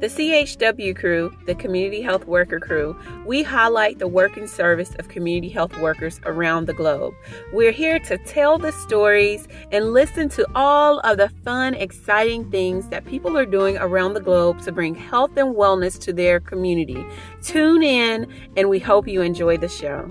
The CHW crew, the Community Health Worker crew, we highlight the work and service of community health workers around the globe. We're here to tell the stories and listen to all of the fun, exciting things that people are doing around the globe to bring health and wellness to their community. Tune in, and we hope you enjoy the show.